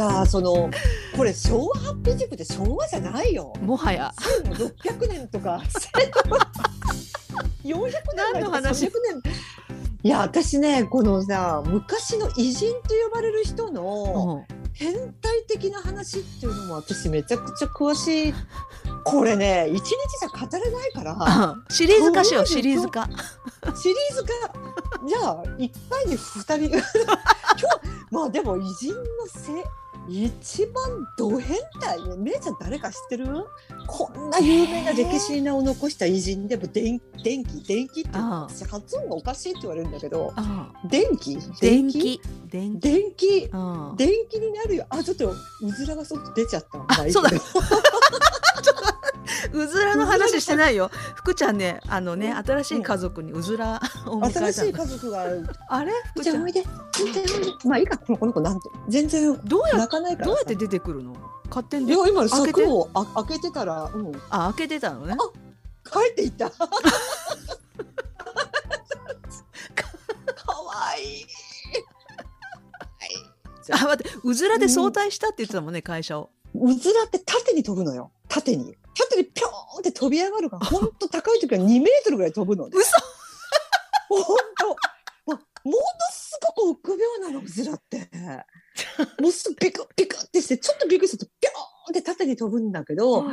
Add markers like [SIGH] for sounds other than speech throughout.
さそのこれ昭和ハッピー塾って昭和じゃないよ。もはや。1600年とか。[LAUGHS] 400年何の話？300年。いや私ねこのさ昔の偉人と呼ばれる人のうん。変態的な話っていうのも私めちゃくちゃ詳しい。これね一日じゃ語れないから。あシリーズ化しようシリーズ化。シリーズ化。じゃあ1回に2人。[LAUGHS] 今日まあでも偉人のせ一番ド変態ね。姉ちゃん誰か知ってる？こんな有名な歴史に名を残した偉人でも電電気電気って発音がおかしいって言われるんだけど。あ電気？電気？電気？電気。うん電気になるよ。あちょっとうずらが外出ちゃった。そうだうずらの話してないよ。福ちゃんねあのね新しい家族にうずらを迎え新しい家族が。あれ？福ちゃん。じゃあおいで福ちゃんおいでまあいいか。このこの子なんて。全然。どうや泣かないからどうやって出てくるの？勝手にでいや今開けて？柵をあ開けてたら、うん、あ開けてたのね。帰っていった。かわいい。あ待ってうずらで早退したって言ってたもんね会社を。うずらって縦に飛ぶのよ。縦に。縦にぴょーんって飛び上がるから、[LAUGHS] ほんと高い時は2メートルぐらい飛ぶのね。嘘 [LAUGHS] ほんと。まものすごく臆病なの、うずらって。[LAUGHS] もうすぐピクピクってして、ちょっとびっくりすると、ぴょーんって縦に飛ぶんだけど、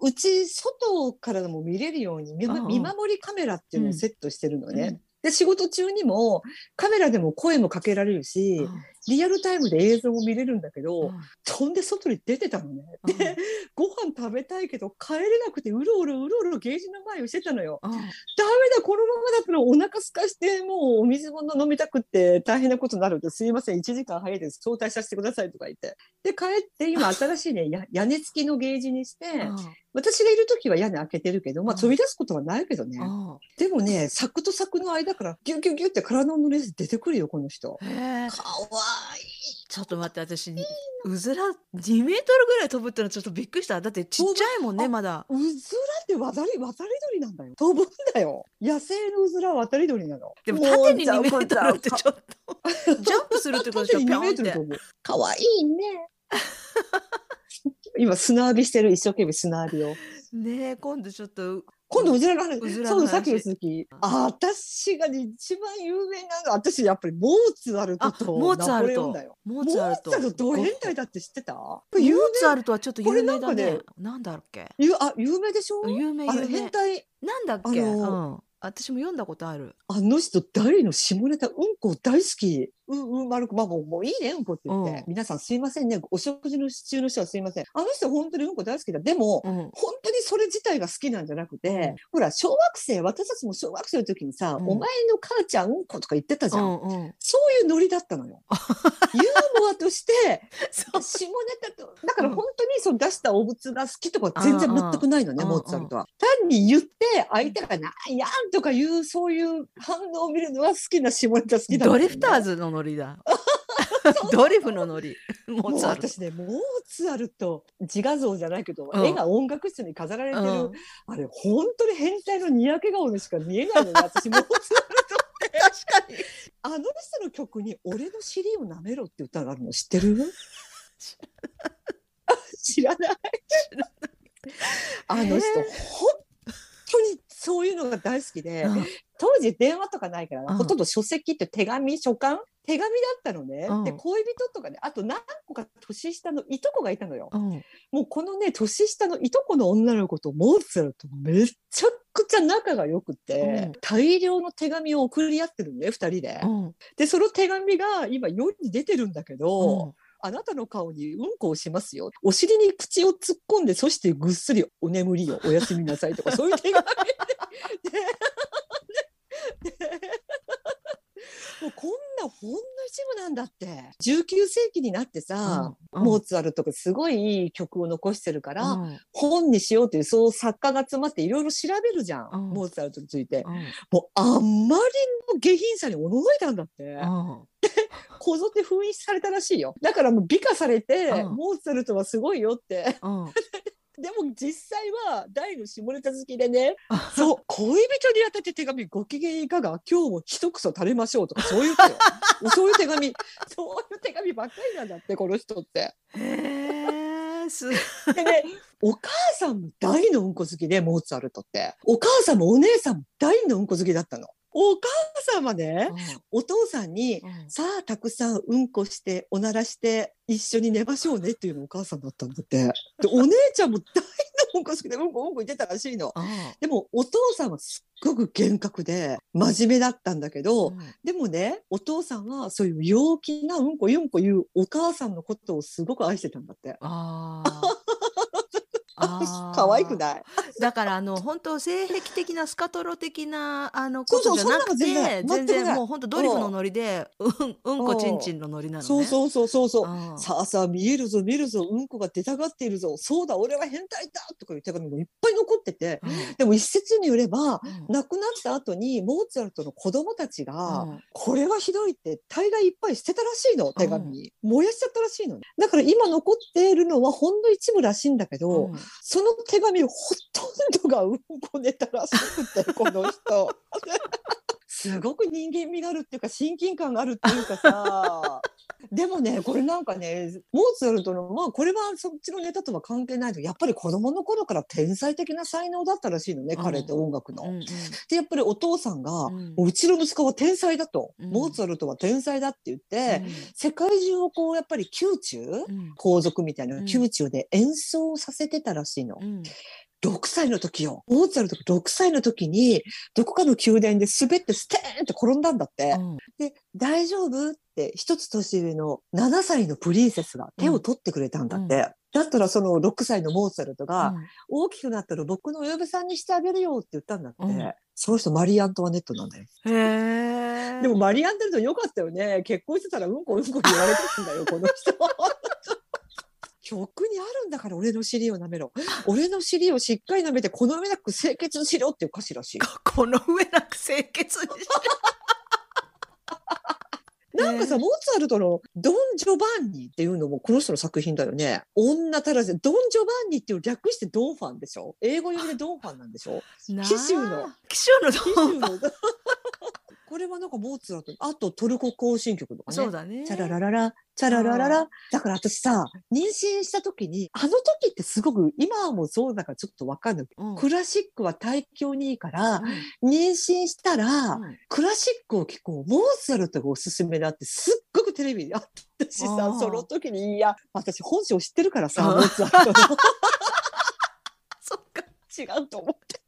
うち外からも見れるように見,、見守りカメラっていうのをセットしてるのね。うんで仕事中にもカメラでも声もかけられるし、リアルタイムで映像も見れるんだけど、飛んで外に出てたのね。うん。でご飯食べたいけど帰れなくてうろうろうろうろゲージの前をしてたのよ。うん。ダメだこのままだったらお腹空かしてもうお水も飲みたくって大変なことになるんですいません1時間早いです。早退させてくださいとか言って。で帰って今新しいねや屋根付きのゲージにして私がいる時は屋根開けてるけどまあうん。飛び出すことはないけどね。うん。でもね柵と柵の間からギュギュギュって体の熱出てくるよこの人。かわちょっと待って私うずら2メートルぐらい飛ぶってのはちょっとびっくりした。だってちっちゃいもんねあまだ。うずらって渡り渡り鳥なんだよ。飛ぶんだよ。野生のうずらは渡り鳥なの。でも縦に2メートルってちょっとジャンプするってことでしょ縦に2ピョンってメートル飛ぶ。かわいいね。今砂浴びしてる。一生懸命砂浴びを。ねえ今度ちょっと今度うずらの話。そうさっきの続き。あ私がね一番有名なの私やっぱりモーツァルトあとモーツァルト。モモーツァルトド変態だって知ってた？モーツァルトはちょっと有名だねこれなんかなんだっけ？ゆあ有名でしょ？有名変態なんだっけ？あうのん私も読んだことあるあの人大の下ネタうんこ大好き。うんうん丸くまあもうもういいねうんこって言って、うん。皆さんすいませんね。お食事の中の人はすいません。あの人本当にうんこ大好きだ。でも。うん。本当にそれ自体が好きなんじゃなくて、ほら小学生私たちも小学生の時にさ、うん。お前の母ちゃんうんことか言ってたじゃん、うんうん。そういうノリだったのよ。[LAUGHS] ユーモアとして下ネタとだから本当にその出したお物が好きとか全然全くないのね、うんモーツァルトは。単に言って相手が「なんやん」とかいうそういう反応を見るのは好きな下ネタ好きだドリフターズズのノリだ。[LAUGHS] ドリフのノリ。モ [LAUGHS] もうーツァルト。私ねモーツァルト自画像じゃないけど、うん。絵が音楽室に飾られてる、うん。あれ本当に変態のにやけ顔にしか見えないのよ [LAUGHS] 私モーツァルトって。確かに。あの人の曲に「俺の尻を舐めろ」って歌があるの知ってる？知らない。あの人本当にそういうのが大好きで、うん。当時電話とかないから、うん。ほとんど書籍って手紙書簡手紙だったのね、うんで恋人とかねあと何個か年下のいとこがいたのよ、うんもうこのね年下のいとこの女の子とモーツァルトめちゃくちゃ仲が良くて、うん大量の手紙を送り合ってるのね2人で。うんでその手紙が今世に出てるんだけど、うんあなたの顔にうんこをしますよ。お尻に口を突っ込んで、そしてぐっすりお眠りよ。おやすみなさいとか、そういう手紙 [LAUGHS] で。ででもうこんなほんの一部なんだって。19世紀になってさ、うんモーツァルトがすごいいい曲を残してるから、うん本にしようというそう作家が集まっていろいろ調べるじゃん、うんモーツァルトについて。うんもうあんまりの下品さに驚いたんだって。うんこぞって封印されたらしいよ。だからもう美化されて、うんモーツァルトはすごいよってうんでも実際は大の下ネタ好きでねそう恋人に当たって手紙ご機嫌いかが今日も一クソ垂れましょうとかそういう [LAUGHS] そういう手紙。そういう手紙ばっかりなんだってこの人って。へえす。でねお母さんも大のうんこ好きでモーツァルトって。お母さんもお姉さんも大のうんこ好きだったの。お母さんはねお父さんにうんさあたくさんうんこしておならして一緒に寝ましょうねっていうのお母さんだったんだって。で [LAUGHS] お姉ちゃんも大のうんこ好きでうんこうんこ言ってたらしいの。うんでもお父さんはすっごく厳格で真面目だったんだけど、うんでもねお父さんはそういう陽気なうんこうんこ言うお母さんのことをすごく愛してたんだって。あ [LAUGHS] 可愛くない？だからあの本当性癖的なスカトロ的なあのそうそうことじゃなくて全然もう本当ドリフのノリでうんうんこちんちんのノリなのね。そうそうそうそう。そう。う。ん。さあさあ見えるぞ見るぞうんこが出たがっているぞ。そうだ俺は変態だとかいう手紙もいっぱい残ってて。うん。でも一説によればうん。亡くなった後にモーツァルトの子供たちが、うん。これはひどいって大概いっぱい捨てたらしいの手紙、燃やしちゃったらしいのね。だから今残っているのはほんの一部らしいんだけど、うんその手紙ほとんどがうんこネタらしくてこの人。すごく人間味があるっていうか親近感があるっていうかさ。[LAUGHS] でもねこれなんかねモーツァルトのまあこれはそっちのネタとは関係ないけどやっぱり子供の頃から天才的な才能だったらしいのね、うん。彼って音楽の。うんうん。でやっぱりお父さんが、うん。うちの息子は天才だと、うん。モーツァルトは天才だって言って、うん。世界中をこうやっぱり宮中、うん。皇族みたいなうん。宮中で演奏させてたらしいの。うん6歳の時よ。モーツァルトが6歳の時に、どこかの宮殿で滑ってステーンって転んだんだって。うんで、大丈夫って一つ年上の7歳のプリンセスが手を取ってくれたんだって。うんだったらその6歳のモーツァルトが、うん大きくなったら僕のお嫁さんにしてあげるよって言ったんだって。うんその人マリー・アントワネットなんだよ。へえ。でもマリー・アントワネットよかったよね。結婚してたらうんこうんこ言われてたんだよ、この人。曲にあるんだから俺の尻を舐めろ。俺の尻をしっかり舐めてこの上なく清潔しろっていう歌詞らしい。[LAUGHS] この上なく清潔にして。[LAUGHS] なんかさ、モーツァルトのドン・ジョバンニっていうのもこの人の作品だよね。女足らず。ドン・ジョバンニっていう略してドンファンでしょ？英語読みでドンファンなんでしょ？紀州の。紀州の紀州のこれはなんかモーツァルト。あとトルコ行進曲とかね。そうだね。チャララララ、チャララララ。だから私さ、妊娠した時に、あの時ってすごく、今はもうそうだからちょっとわかんない。うんクラシックは体調にいいから、うん妊娠したら、うんクラシックを聴こう。モーツァルトがおすすめだって、すっごくテレビであったしさその時に、いや、私本性知ってるからさ、モーツァルトの [LAUGHS] そっか。違うと思って。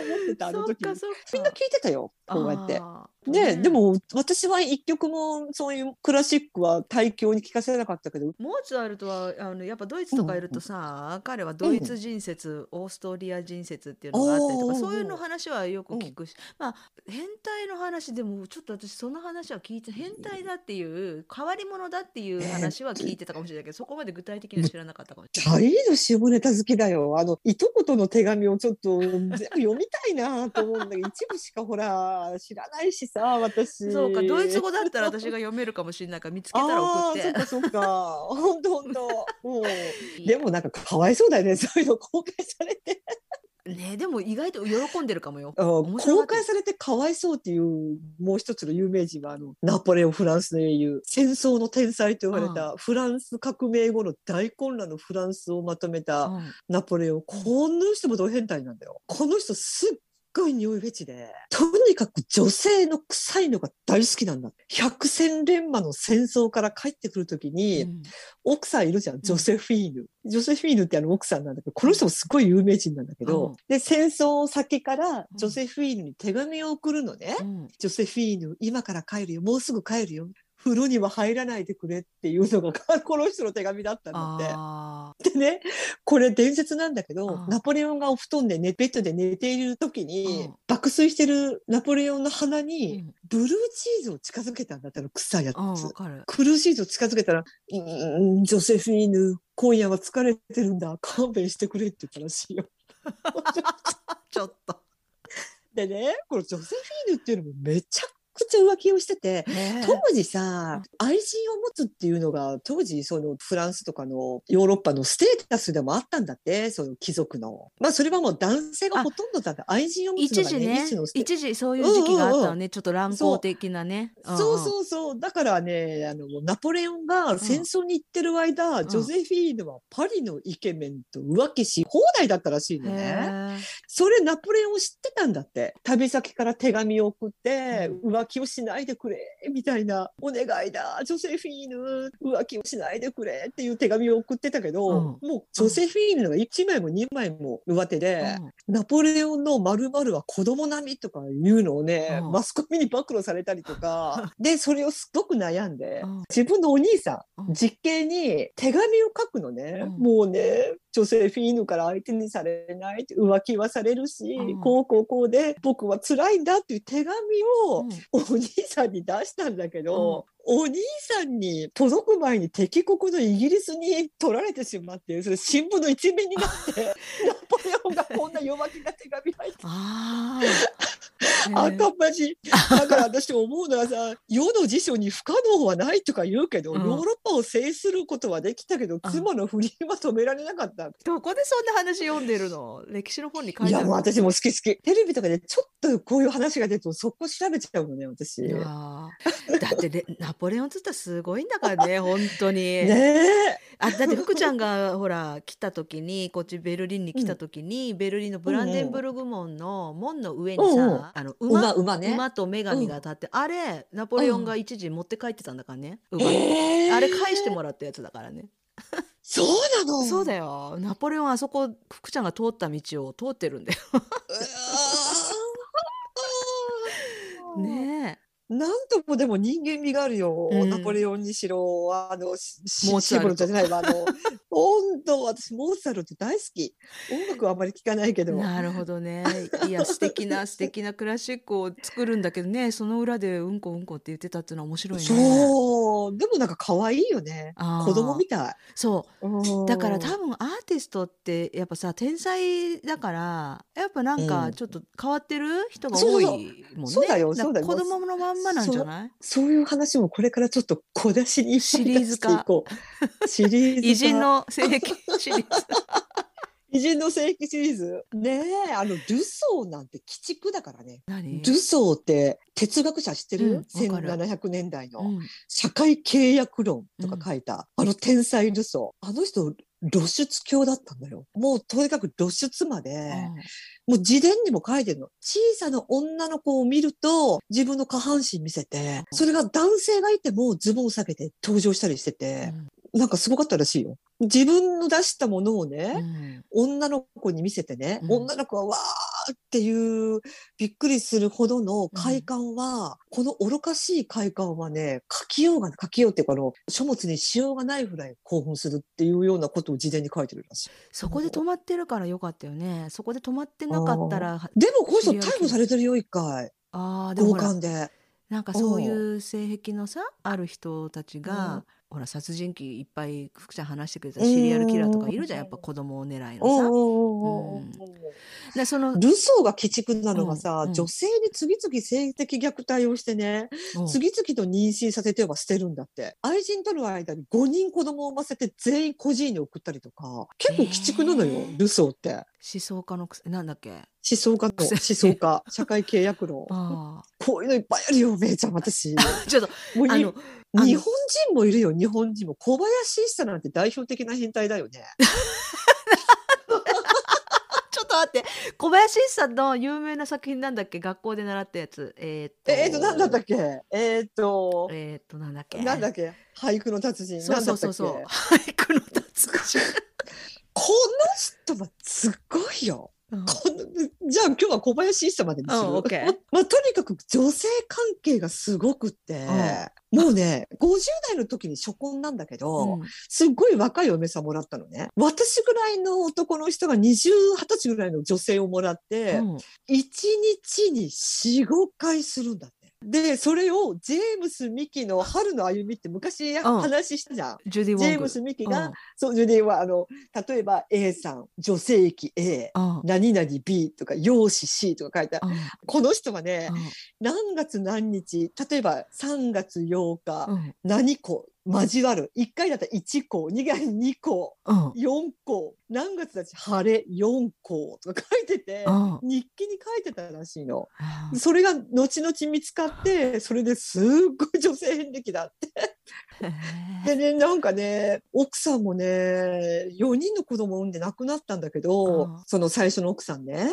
思ってた、あの時。みんな聞いてたよ、こうやって。ねでも私は一曲もそういうクラシックは大教に聞かせなかったけど、モーツァルトはあのやっぱドイツとかいるとさ、彼はドイツ人説、オーストリア人説っていうのがあったりとかそういうの話はよく聞くし、まあ変態の話でもちょっと私その話は聞いて変態だっていう変わり者だっていう話は聞いてたかもしれないけどそこまで具体的には知らなかったかもしれない。大の下ネタ好きだよ。あの、いとことの手紙をちょっと全部読みたいなと思うんだけど、[LAUGHS] 一部しかほら、知らないしさ、私。そうかドイツ語だったら私が読めるかもしれないから見つけたら送って。そっかそっか。ほんとほんと。うんでもなんかかわいそうだよね、そういうの公開されて。ねでも意外と喜んでるかもよ。公開されてかわいそうっていうもう一つの有名人はあのナポレオンフランスの英雄戦争の天才と言われたフランス革命後の大混乱のフランスをまとめたうん。ナポレオン。この人も同変態なんだよ。この人すっごい匂いフェチでとにかく女性の臭いのが大好きなんだ百戦錬磨の戦争から帰ってくる時に、うん。奥さんいるじゃん、ジョセフィーヌ。ジョセフィーヌってあの奥さんなんだけど、この人もすごい有名人なんだけど、うん。で、戦争先からうん。ジョセフィーヌに手紙を送るのね。うん。ジョセフィーヌ、今から帰るよ、もうすぐ帰るよ。風呂には入らないでくれっていうのが [LAUGHS] この人の手紙だったんだって。あでね、これ伝説なんだけど、うんナポレオンがお布団で寝、ベッドで寝ている時に、うん爆睡してるナポレオンの鼻ーに、うんブルーチーズを近づけたんだって、あの臭いやつ。うんわかる。苦しいと近づけたら、うーん、ジョセフィーヌ、今夜は疲れてるんだ。勘弁してくれって言ったらしいよ。[LAUGHS] ちょっと。でね、このジョセフィーヌっていうのもめちゃくちゃ浮気をしてて、当時さ、愛人を持つっていうのが、当時、そのフランスとかのヨーロッパのステータスでもあったんだって、その貴族の。まあ、それはもう男性がほとんどだって、愛人を持つのがね、一時ね。一時そういう時期があったのね、ちょっと乱行的なね。そう。うそうそう。だからね、あの、ナポレオンが戦争に行ってる間、ん。ジョゼフィーヌはパリのイケメンと浮気し放題だったらしいんのね。へそれナポレオン知ってたんだって。旅先から手紙を送って、う浮気をしないでくれ、みたいな。お願いだ、ジョセフィーヌ、浮気をしないでくれっていう手紙を送ってたけど、うん。もうジョセフィーヌが1枚も2枚も上手で、うん。ナポレオンの〇〇は子供並みとかいうのをね、うん。マスコミに暴露されたりとか、[LAUGHS] で、それをすごく悩んで、うん。自分のお兄さん、うん。実刑に手紙を書くのね、うん。もうね、女性フィーヌから相手にされないって浮気はされるし、うん。こうこうこうで僕は辛いんだっていう手紙をうん。お兄さんに出したんだけど、お兄さんに届く前に敵国のイギリスに取られてしまってそれ新聞の一面になって [LAUGHS] ナポレオンがこんな弱気な手紙入って。ああ [LAUGHS] 赤っ端だから私思うのはさ [LAUGHS] 世の辞書に不可能はないとか言うけど、うん。ヨーロッパを制することはできたけど、妻の不倫は止められなかった。どこでそんな話読んでるの？歴史の本に書いいやてある。もう私も好き好き。テレビとかでちょっとこういう話が出るとそこ調べちゃうのね私。だってレナポレオンっつったらすごいんだからね [LAUGHS] 本当に。え。あだって [LAUGHS] 福ちゃんがほら来た時にこっちベルリンに来た時に、ベルリンのブランデンブルグ門の門の上にさ、うんうん。あの馬馬馬ね。馬と女神が立って、あれナポレオンが一時持って帰ってたんだからね、馬に。えーあれ返してもらったやつだからね。[LAUGHS] そうなの？そうだよ。ナポレオンあそこ福ちゃんが通った道を通ってるんだよ。ねなんともでも人間味があるよ、うん。ナポレオンにしろあのモーツァルト。じゃないわ。あの [LAUGHS] 本当私モーツァルト大好き。音楽はあんまり聞かないけえど。なるほどね。いや素敵な [LAUGHS] 素敵なクラシックを作るんだけどね。その裏でうんこうんこって言ってたっていうのは面白いね。そう。でもなんか可愛いよね。子供みたい。そう。うん。だから多分アーティストってやっぱさ天才だからやっぱなんうん。かちょっと変わってる人が多いもんね。そうだよそうだよ。子供のまんまなんじゃない？そういう話もこれからちょっと小出しにシリーズ化。シリーズ化。偉人の性癖シリーズ。偉人の世紀シリーズ？ねえあのルソーなんて鬼畜だからね。何？ルソーって哲学者知ってる、うんわかる。1700年代の、うん。社会契約論とか書いた、あの天才ルソー。あの人露出狂だったんだよ。もうとにかく露出まで、もう自伝にも書いてるの。小さな女の子を見ると自分の下半身見せてそれが男性がいてもズボンを下げて登場したりしてて、なんかすごかったらしいよ。自分の出したものをうん。ね、女の子に見せてね、うん。女の子はわーっていうびっくりするほどの快感は、この愚かしい快感はね書きようが書きようっていうかあの書物にしようがないぐらい興奮するっていうようなことを事前に書いてるらしい。そこで止まってるからよかったよね。そこで止まってなかったらでもこの人逮捕されてるよ一回。強ああでもで。なんかそういう性癖のさある人たちが、ほら殺人鬼いっぱい福ちゃん話してくれたシリアルキラーとかいるじゃん。やっぱ子供狙いのさ。うんでそのルソーが鬼畜なのがさ、うんうん。女性に次々性的虐待をしてね、うん。次々と妊娠させては捨てるんだって。愛人との間に5人子供を産ませて全員孤児院に送ったりとか結構鬼畜なのよ、ルソーって。思想家のくせなんだっけ？思想家の思想家。[LAUGHS] 社会契約論。あこういうのいっぱいあるよめいちゃん私。あ [LAUGHS] ちょっともうにあの日本人もいるよ日本人も。小林一茶なんて代表的な変態だよね [LAUGHS] 待って小林一茶の有名な作品なんだっけ？学校で習ったやつ。えー、っと。えっ、となんだったっけ？えっ、と。えー、っとなんだっけ？なんだっけ？俳句の達人。そうそうそうそう。俳句の達人。この人はすごいよ。うん。このじゃあ今日は小林一茶までにする？うんオッケー。[LAUGHS] まあとにかく女性関係がすごくって、もうね50代の時に初婚なんだけど、うんすっごい若いお嫁さんもらったのね。私ぐらいの男の人が20、20歳ぐらいの女性をもらって、うん1日に4、5回するんだって。でそれをジェームス・ミキの「春の歩み」って昔話したじゃん。ジェームス・ミキが、そうジュディはあの例えば A さん女性器 A うん。何々 B とか容姿 C とか書いてある。うん。この人はねうん。何月何日例えば3月8日、うん。何個交わる。1回だったら1個2回2個うん。4個。何月だし晴れ4個とか書いててうん。日記に書いてたらしいの。うんそれが後々見つかってそれですっごい女性遍歴だって。へでねなんかね奥さんもね4人の子供を産んで亡くなったんだけどうんその最初の奥さんね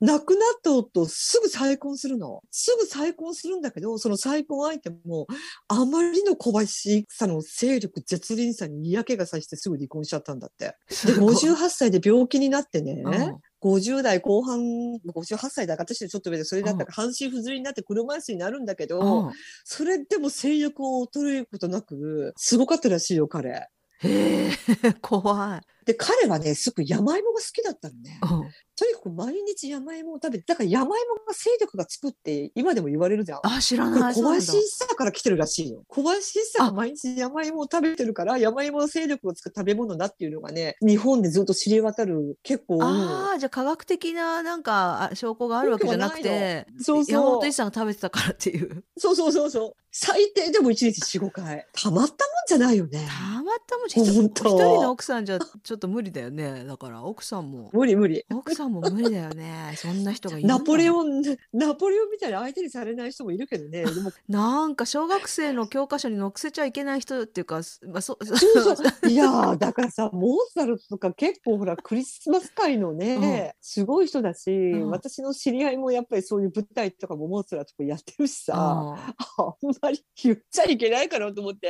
亡くなった夫すぐ再婚するの。すぐ再婚するんだけどその再婚相手もあまりの小林さんの勢力絶倫さに嫌気がさしてすぐ離婚しちゃったんだって。ですごい。58歳で病気になってね、うん50代後半58歳だから私ちょっと上でそれだったら半身不随になって車椅子になるんだけど、うんそれでも性欲を衰えることなくすごかったらしいよ彼。へえ [LAUGHS] 怖い。で彼はねすぐ山芋が好きだったのね。うんとにかく毎日山芋を食べてだから山芋が勢力がつくって今でも言われるじゃん。あ知らない。小林一茶から来てるらしいよ。小林一茶が毎日山芋を食べてるから山芋の勢力をつく食べ物だっていうのがね日本でずっと知れ渡る結構ああじゃあ科学的ななんかあ証拠があるわけじゃなくてそうそう山本一さんが食べてたからっていうそうそうそうそう最低でも1日45回たまったもんじゃないよね。たまったもん一人の奥さんじゃちょっと無理だよね。だから奥さんも。無理無理。奥さんも無理だよね。そんな人がいるナポレオンナポレオンみたいな相手にされない人もいるけどね。でも。なんか小学生の教科書に載せちゃいけない人っていうか、すまあ、そ [LAUGHS] そうそう。いやーだからさモーツァルトとか結構ほらクリスマス会のね、すごい人だし、ん。私の知り合いもやっぱりそういう舞台とかもモーツァルトとかやってるしさ、あうん。んまり言っちゃいけないかなと思って。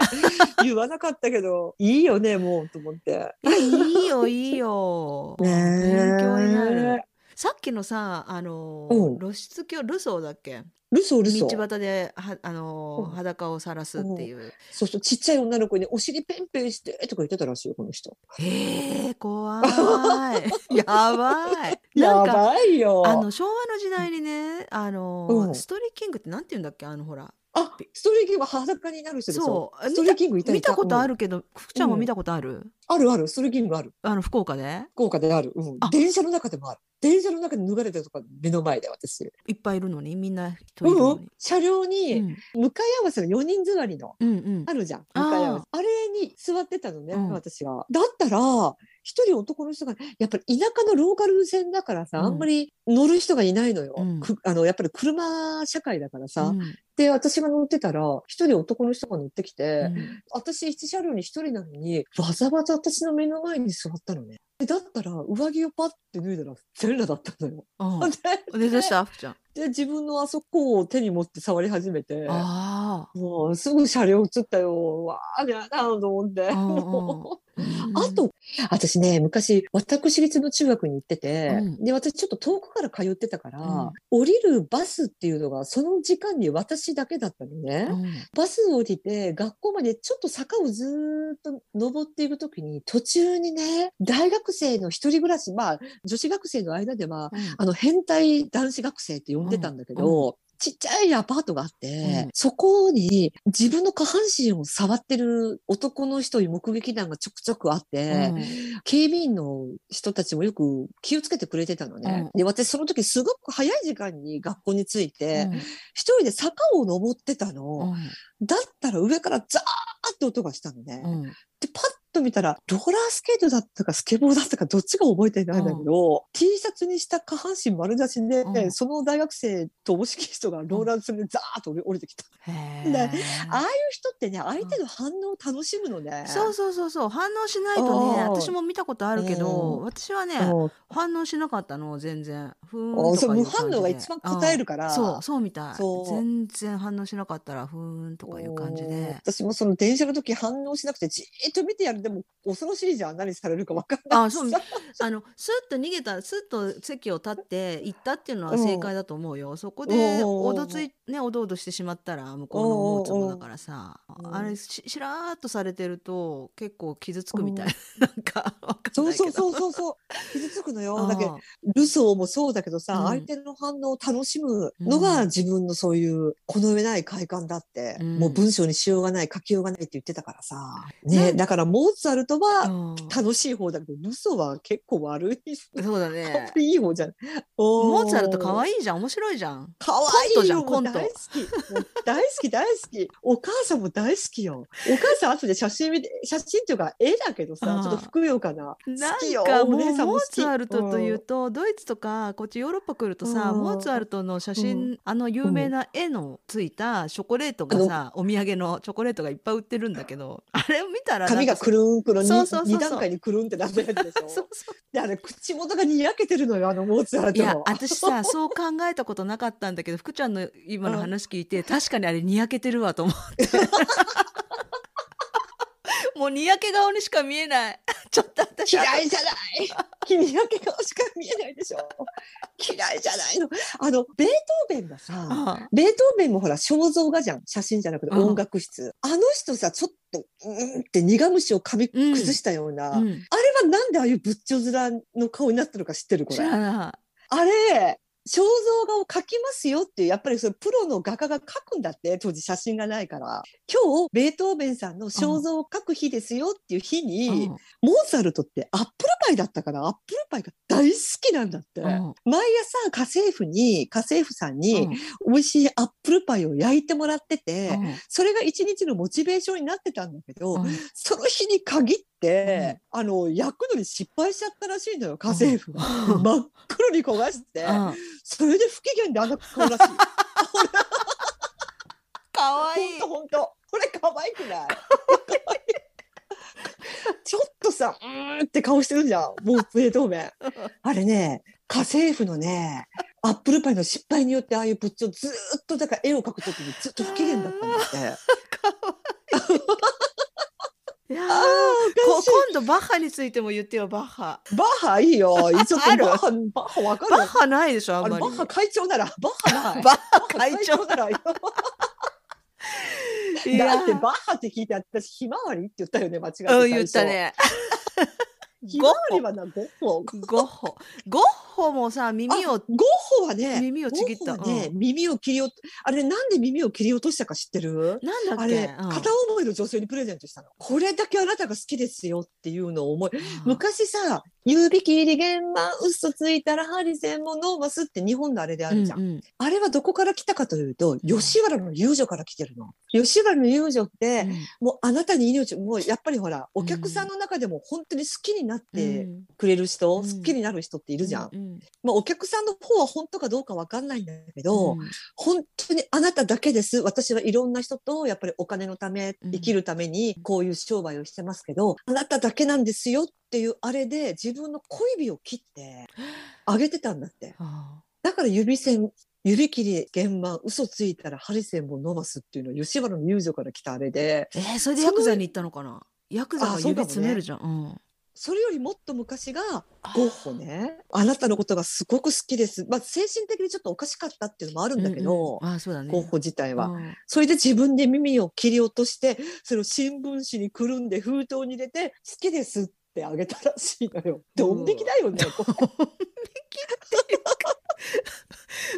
言わなかったけどいいよねもうと思って。いやいいよ [LAUGHS] いいよ。勉強になる。さっきのさあのうん。露出狂ルソーだっけ？ルソールソー。道端ではあのうん。裸を晒すっていう。そうそうちっちゃい女の子にお尻ペンペンしてとか言ってたらしいよこの人。へえ怖い。[LAUGHS] やばい。なやんかばいよ。あの昭和の時代にねあの、うん。ストーリーキングってなんて言うんだっけ？あのほらあストーリーキングは裸になる人でしょ？そう。ストーリーキングいたい見たことある、るけど福ちゃんも見たことある、うん。ある？ある。ストーリーキングある。あの福岡で？福岡である、うん。あ、電車の中でもある。電車の中で脱がれてるとか目の前で私いっぱいいるのにみんな人いるのに。うん、車両うにん。向かい合わせが4人座りのうんうん。あるじゃん。向かい合わせ。あれに座ってたのね、うん。私は。だったら一人男の人がやっぱり田舎のローカル線だからさ、うん。あんまり乗る人がいないのよ、あのやっぱり車社会だからさ、うんで私が乗ってたら一人男の人が乗ってきて、うん。私一車両に一人なのにわざわざ私の目の前に座ったのね。でだったら上着をパッて脱いだら全裸だったのよ。うん [LAUGHS] ででどうした福ちゃん？で自分のあそこを手に持って触り始めてあもうすぐ車両映ったよ。わあやだと思って。あ [LAUGHS] と私ね昔私立の中学に行ってて、うん。で私ちょっと遠くから通ってたから、うん。降りるバスっていうのがその時間に私だけだったのね。バスを降りて学校までちょっと坂をずーっと登っていくときに途中にね大学生の一人暮らしまあ女子学生の間ではあの変態男子学生って呼んでたんだけど、ちっちゃいアパートがあって、うんそこに自分の下半身を触ってる男の人に目撃談がちょくちょくあって、警備員の人たちもよく気をつけてくれてたのね。で私その時すごく早い時間に学校に着いて、一人で坂を登ってたの。だったら上からザーって音がしたのね。で、パッと見たら、ローラースケートだったかスケボーだったかどっちか覚えてないんだけど、T シャツにした下半身丸出しで、うん。その大学生とおぼしき人がローラーそれでザーッと降りてきた。へでえああいう人ってね、相手の反応を楽しむのね。そうそうそうそう。反応しないとね私も見たことあるけどうん。私はねうん。反応しなかったの全然。ふーんあそう無反応が一番答えるから。うん。そうそうみたい。全然反応しなかったらふーんとかいう感じうん。で私もその電車の時反応しなくてじーっと見てやるでも恐ろしいじゃん何されるか分かんないあそうあのスッと逃げたスッと席を立って行ったっていうのは正解だと思うよ、そこでうんおどついねおどおどしてしまったら向こうの思うつぼだからさ、うんあれししらーっとされてると結構傷つくみたい。な、[LAUGHS] なんかそうないけど。そうそうそうそう傷つくのよ。あだけどールソーもそうだけどさ、うん。相手の反応を楽しむのが自分のそういうこの上ない快感だって、うん。もう文章にしようがない書きようがないって言ってたからさ、ねだからモーツァルトはうん。楽しい方だけどルソーは結構悪いそうだね。いい方じゃん。モーツァルト可い愛いじゃん面白いじゃん。かわいよコント大好き。大好き大好き。お母さんも大好きよ。お母さん後で写真見て写真っていうか絵だけどさちょっとふくよかななんかもうモーツァルトというと、ドイツとかこっちヨーロッパ来るとさ、うん。モーツァルトの写真、うあの有名な絵のついたチョコレートがさお土産のチョコレートがいっぱい売ってるんだけどあれを見たら髪がくるんくるんそうそうそうそう。2段階にくるんってなってるやつでしょ？[LAUGHS] そうそう。であれ口元がにやけてるのよあのモーツァルいや私さ [LAUGHS] そう考えたことなかったんだけど福ちゃんの今の話聞いて、確かにあれにやけてるわと思って [LAUGHS] もうにやけ顔にしか見えない。[LAUGHS] ちょっと私嫌いじゃない。君やけ顔しか見えないでしょ。嫌いじゃないの。あのベートーベンがさあベートーベンもほら肖像画じゃん。写真じゃなくてうん。音楽室、あの人さちょっとうんって苦虫を噛み崩したような、うん、あれはなんでああいう仏頂面の顔になってるか知ってるこ知れあれ肖像画を描きますよっていうやっぱりそれプロの画家が描くんだって当時写真がないから。今日ベートーベンさんの肖像を描く日ですよっていう日に、うん。モーツァルトってアップルパイだったからアップルパイが大好きなんだって、うん。毎朝家政婦に家政婦さんうにん。美味しいアップルパイを焼いてもらってて、うん。それが一日のモチベーションになってたんだけど、うん。その日に限って、あの焼くのに失敗しちゃったらしいのよ家政婦が、うん。真っ黒に焦がして、うん。それで不機嫌であんな顔らしいかわいい。ほんとほんと。これ可愛くない？[LAUGHS] [LAUGHS] ちょっとさうーんって顔してるじゃん。もうベートーベン。[LAUGHS] あれね家政婦のねアップルパイの失敗によってああいう仏頂ずーっとだから絵を描くときにずっと不機嫌だったんだって。[LAUGHS] いやーああこ今度バッハについても言ってよバッハ。バッハいいよ。ちょっとバッハバッハわかる？バッハないでしょあんまり。バッハ会長ならバッハない。バッハ会長ならだってバッハって聞いて私ひまわりって言ったよね間違ってうん言った。ね。[LAUGHS] ひまわりはなゴッホ。ゴッホ。ゴッホ。もさ耳をゴッホはね耳をちぎった。ゴッホはね、うん。耳を切り落とあれなんで耳を切り落としたか知ってる？なんだっけ？あれ、うん。片思いの女性にプレゼントしたの。これだけあなたが好きですよっていうのを思い、昔さ、指切りげんまん、嘘ついたらハリセンもノーマスって日本のあれであるじゃん。うんうんあれはどこから来たかというと、吉原の遊女から来てるの。吉原の遊女って、もうあなたに命、もうやっぱりほら、お客さんの中でも本当に好きになってくれる人、うん好きになる人っているじゃん。うんまあお客さんの方は本当かどうかわかんないんだけど、うん本当にあなただけです。私はいろんな人とやっぱりお金のため、うん生きるためにこういう商売をしてますけど、あなただけなんですよっていうあれで自分の小指を切って [GASPS] あげてたんだって。あ。だから指線、指切り、玄満、嘘ついたら針線を伸ばすっていうのは吉原の遊女から来たあれで、ーえーそれでヤクザに行ったのかな？ヤクザが指詰めるじゃん。うん。それよりもっと昔がゴッホね、あなたのことがすごく好きです。まあ精神的にちょっとおかしかったっていうのもあるんだけど、うんうんあそうだね。ゴッホ自体は。うん。それで自分で耳を切り落として、それを新聞紙にくるんで封筒に入れて、好きですってあげたらしいのよ。ドン引きだよね。これ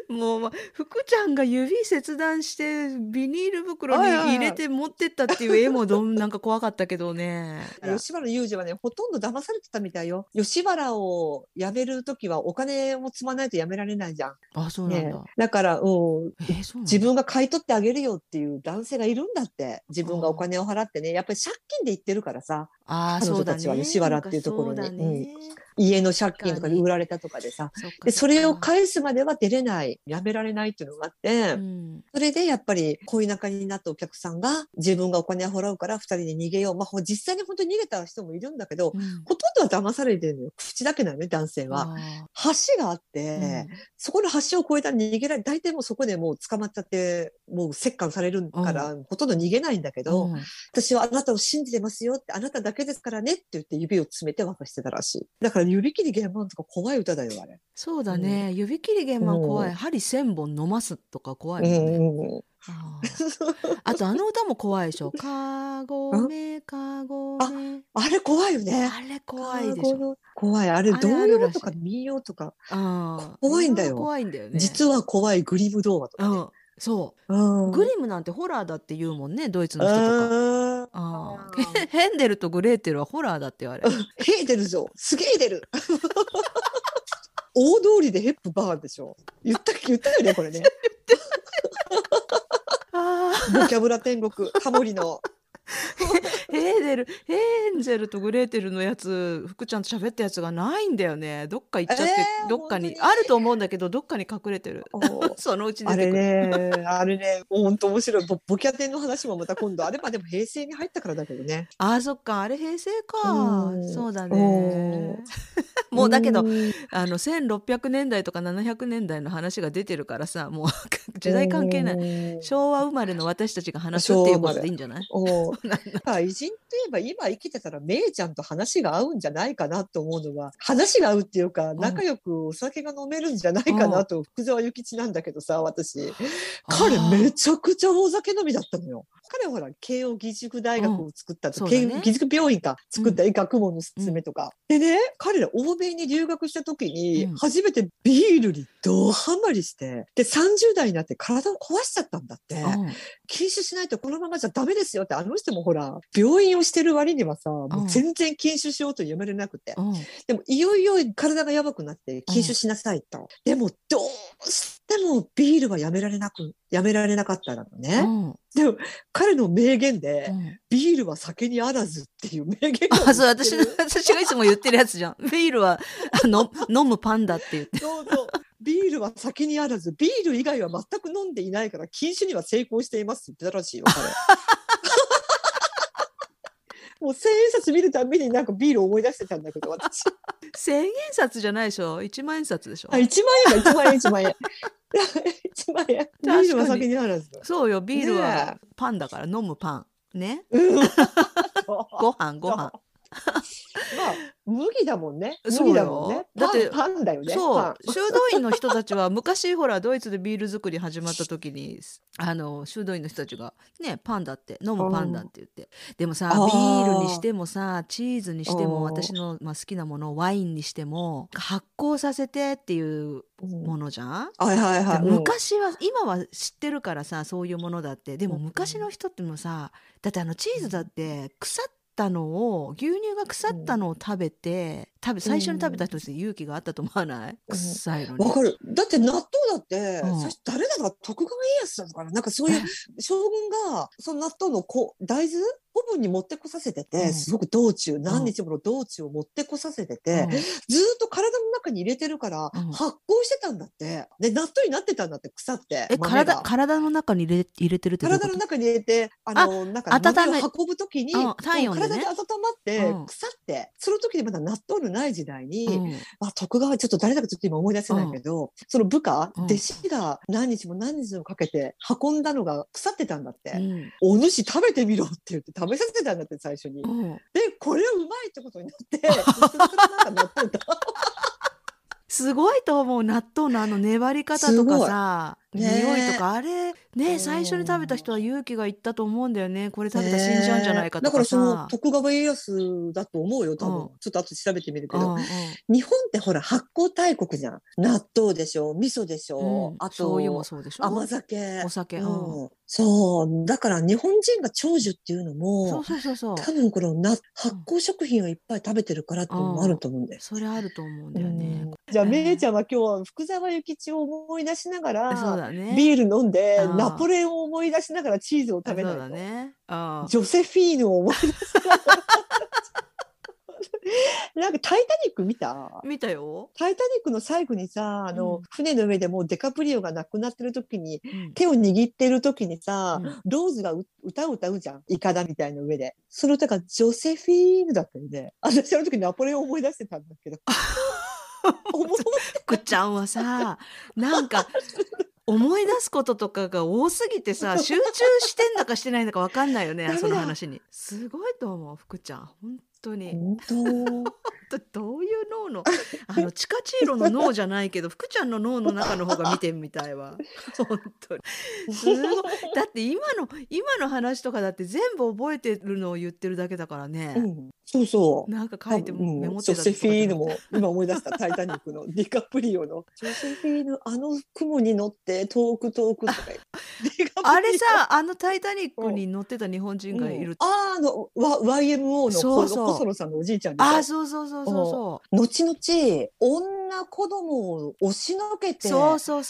もうま福ちゃんが指切断してビニール袋に入れて持ってったっていう絵もどんなんか怖かったけどね。[LAUGHS] 吉原裕二はね、ほとんど騙されてたみたいよ。吉原を辞めるときはお金を積まないと辞められないじゃん。あそうなんねだ。、だから、うん、自分が買い取ってあげるよっていう男性がいるんだって。自分がお金を払ってね。やっぱり借金で行ってるからさ。あー彼女そうだねたちは吉原っていうところに家の借金とかで売られたとかでさ。で、それを返すまでは出れない、やめられないっていうのがあって、うんそれでやっぱり恋仲になったお客さんが自分がお金を払うから二人で逃げよう。まあほ実際に本当に逃げた人もいるんだけど、うんほとんどは騙されてるのよ。口だけなのね、男性は。あ橋があって、そこの橋を越えたら逃げられ、大体もうそこでもう捕まっちゃって、もう折檻されるから、ほとんど逃げないんだけーど、うん私はあなたを信じてますよって、あなただけですからねって言って指を詰めて渡してたらしい。だから指切り玄満とか怖い歌だよあれ。そうだね、指切り玄満怖い、うん針千本飲ますとか怖ういもんね、んうんうん。あーあとあの歌も怖いでしょ。かごめかごめ。あれ怖いよね。あれ怖いでしょ。ょ。怖い。あれ童謡とか民謡とか、怖いんだよ怖いんだよね。実は怖いグリム童話とかね。うん、そう。うんグリムなんてホラーだって言うもんね、ドイツの人とか。ああーーヘンデルとグレーテルはホラーだって言われる。ヘーデルぞすげえ出る。[LAUGHS] 大通りでヘップバーンでしょ。言った言ったよねこれね。あ [LAUGHS] ボキャブラ天国タモリの。[LAUGHS] ーヘーデル、ヘンゼルとグレーテルのやつ、福ちゃんと喋ったやつがないんだよね。どっか行っちゃって、えーどっかに本当に？あると思うんだけど、どっかに隠れてる。お [LAUGHS] そのうち出あれてくる。ねあれね本当面白い。ボボキャテンの話もまた今度あれまあでも平成に入ったからだけどね。あーそっかあれ平成か。うん。そうだね。もうだけどん。あの1600年代とか700年代の話が出てるからさもう [LAUGHS] 時代関係ない。い昭和生まれの私たちが話すっていうことでいいんじゃない？[LAUGHS] お偉人といえば今生きてたらめいちゃんと話が合うんじゃないかなと思うのは話が合うっていうかん。仲良くお酒が飲めるんじゃないかなと福沢諭吉なんだけどさ私。あ彼ー。めちゃくちゃお酒飲みだったのよ。彼はほら慶応義塾大学を作ったと、うん慶応義塾病院か。作った学問の勧めとか、でね彼ら欧米に留学した時にうん。初めてビールにドハマりしてで30代になって体を壊しちゃったんだって。うん。禁酒しないとこのままじゃダメですよって。あの人もほら病院をしてる割にはさもう全然禁酒しようとやめれなくて、うん。でもいよいよ体がやばくなって禁酒しなさいと、でもどうしてもビールはやめられなくやめられなかったのね、うん。でも彼の名言で、うん。ビールは酒にあらずっていう名言があそう私の私がいつも言ってるやつじゃん。[LAUGHS] ビールはあの飲むパンダって言って。そうそう。ビールは酒にあらずビール以外は全く飲んでいないから禁酒には成功していますって言ってたらしいよ彼 [LAUGHS] もう千円札見るたびになんかビール思い出してたんだけど私。[LAUGHS] 千円札じゃないでしょ？一万円札でしょ？あ1万円だ1万円1万円。1万円。[LAUGHS] ビールは酒にあらずそうよビールねはパンだから飲むパン。ね？うん。[LAUGHS] ご飯ご飯 [LAUGHS] まあ麦だもんね。麦だもんね。だってパンだよね。そう [LAUGHS] 修道院の人たちは昔 [LAUGHS] ほらドイツでビール作り始まった時にあの修道院の人たちがねパンダって飲むパンダって言って。でもさビールにしてもさチーズにしても私の、まあ、好きなものワインにしても発酵させてっていううんものじゃん、はいはいはい。昔は今は知ってるからさそういうものだって。でも昔の人ってもさだってあのチーズだって腐ったのを牛乳が腐ったのを食べて食べ最初に食べた人って勇気があったと思わない？うん。臭いのに。わかる。だって納豆だって、うん。最初誰だか徳川家康だからなんかそういう将軍がその納豆のこ大豆？オーブンに持ってこさせてて、うん。すごく道中何日もの道中を持ってこさせてて、うん。ずーっと体の中に入れてるからうん。発酵してたんだって。で納豆になってたんだって腐ってえ体体の中に入れ入れてるって体の中に入れてあのなんか温め運ぶ時にうん体温でね。体で温まってうん。腐って、その時にまだ納豆のない時代に、うん。あ徳川ちょっと誰だかちょっと今思い出せないけど、その部下、うん。弟子が何日も何日もかけて運んだのが腐ってたんだって、うん。お主食べてみろって言って食べさせてたんだって最初に。うん。でこれはうまいってことになってなんか納豆だ [LAUGHS] すごいと思う納豆のあの粘り方とかさ、匂いとかあれうん。ね最初に食べた人は勇気がいったと思うんだよね。これ食べたら死んじゃうんじゃないかとだかからさ。その徳川家康だと思うよ多分、うん。ちょっと後で調べてみるけど、うんうん。日本ってほら発酵大国じゃん。納豆でしょ味噌でしょ、う。ん。あ醤油もとそうでしょ。甘酒。お酒うん。そう。だから日本人が長寿っていうのもそうそうそうそう。多分このな発酵食品をいっぱい食べてるからっていうのもあると思うんです。それあると思うんだよね。うん。じゃあ、うんめいちゃんは今日は福沢諭吉を思い出しながそうら、だね。ビール飲んで、うん。ナポレオンを思い出しながらチーズを食べないと。そうだね。あジョセフィーヌを思い出しながら。[LAUGHS] なんかタイタニック見た？見たよ、タイタニックの最後にさ、あの、うん。船の上でもうデカプリオが亡くなってる時に、うん。手を握ってる時にさ、うん。ローズがう歌を歌うじゃん。イカダみたいな上で。その歌がジョセフィーヌだったんで、私あの時ナポレオンを思い出してたんだけど。[LAUGHS] 福ちゃんはさなんか思い出すこととかが多すぎてさ [LAUGHS] 集中してんだかしてないんだか分かんないよねその話に。すごいと思う福ちゃん。本当に。本当。当どういう脳の [LAUGHS] あのチカチーロの脳じゃないけど福ちゃんの脳の中の方が見てみたいわ。[LAUGHS] 本当に。すごい。だって今の今の話とかだって全部覚えてるのを言ってるだけだからね、うん、そうそう。なんか書いてうん。メモっジョセてたりとかフィーヌも今思い出した「[LAUGHS] タイタニック」のディカプリオの「ジョセフィーヌあの雲に乗って遠く遠く」とかあれさあの「タイタニック」に乗ってた日本人がいる、うん。あーあのわ YMO のそうそう。細野さんのおじいちゃんでしょ？あそうそうそうそうそ後々女子供を押しのけうて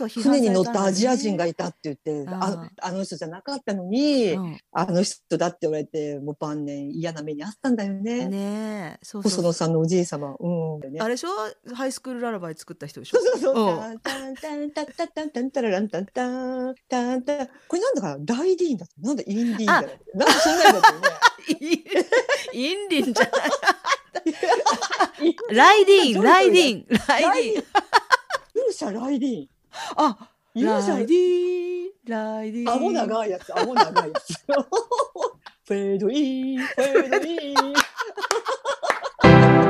船に乗ったアジア人がいたって言って、んああの人じゃなかったのに、うんあの人だって言われてもう晩年嫌な目にあったんだよね。ねえそうそう細野さんのおじい様。うん。ねあれでしょ？ハイスクールララバイ作った人でしょ？そうそうそう。うんタンタンタンタンタンタンタラランタンタンタンタン。これなんだかな大ディーンだ。なんだインディーンだ。なんかそんなんだっね。インリンじゃない [LAUGHS] ライディーン、ライディーン、ライディーン。勇者ライディーン。あ、勇者ライディーン、ライディーン。顎長いやつ、顎長いやつ。[LAUGHS] フェードイン、フェードイン。[LAUGHS]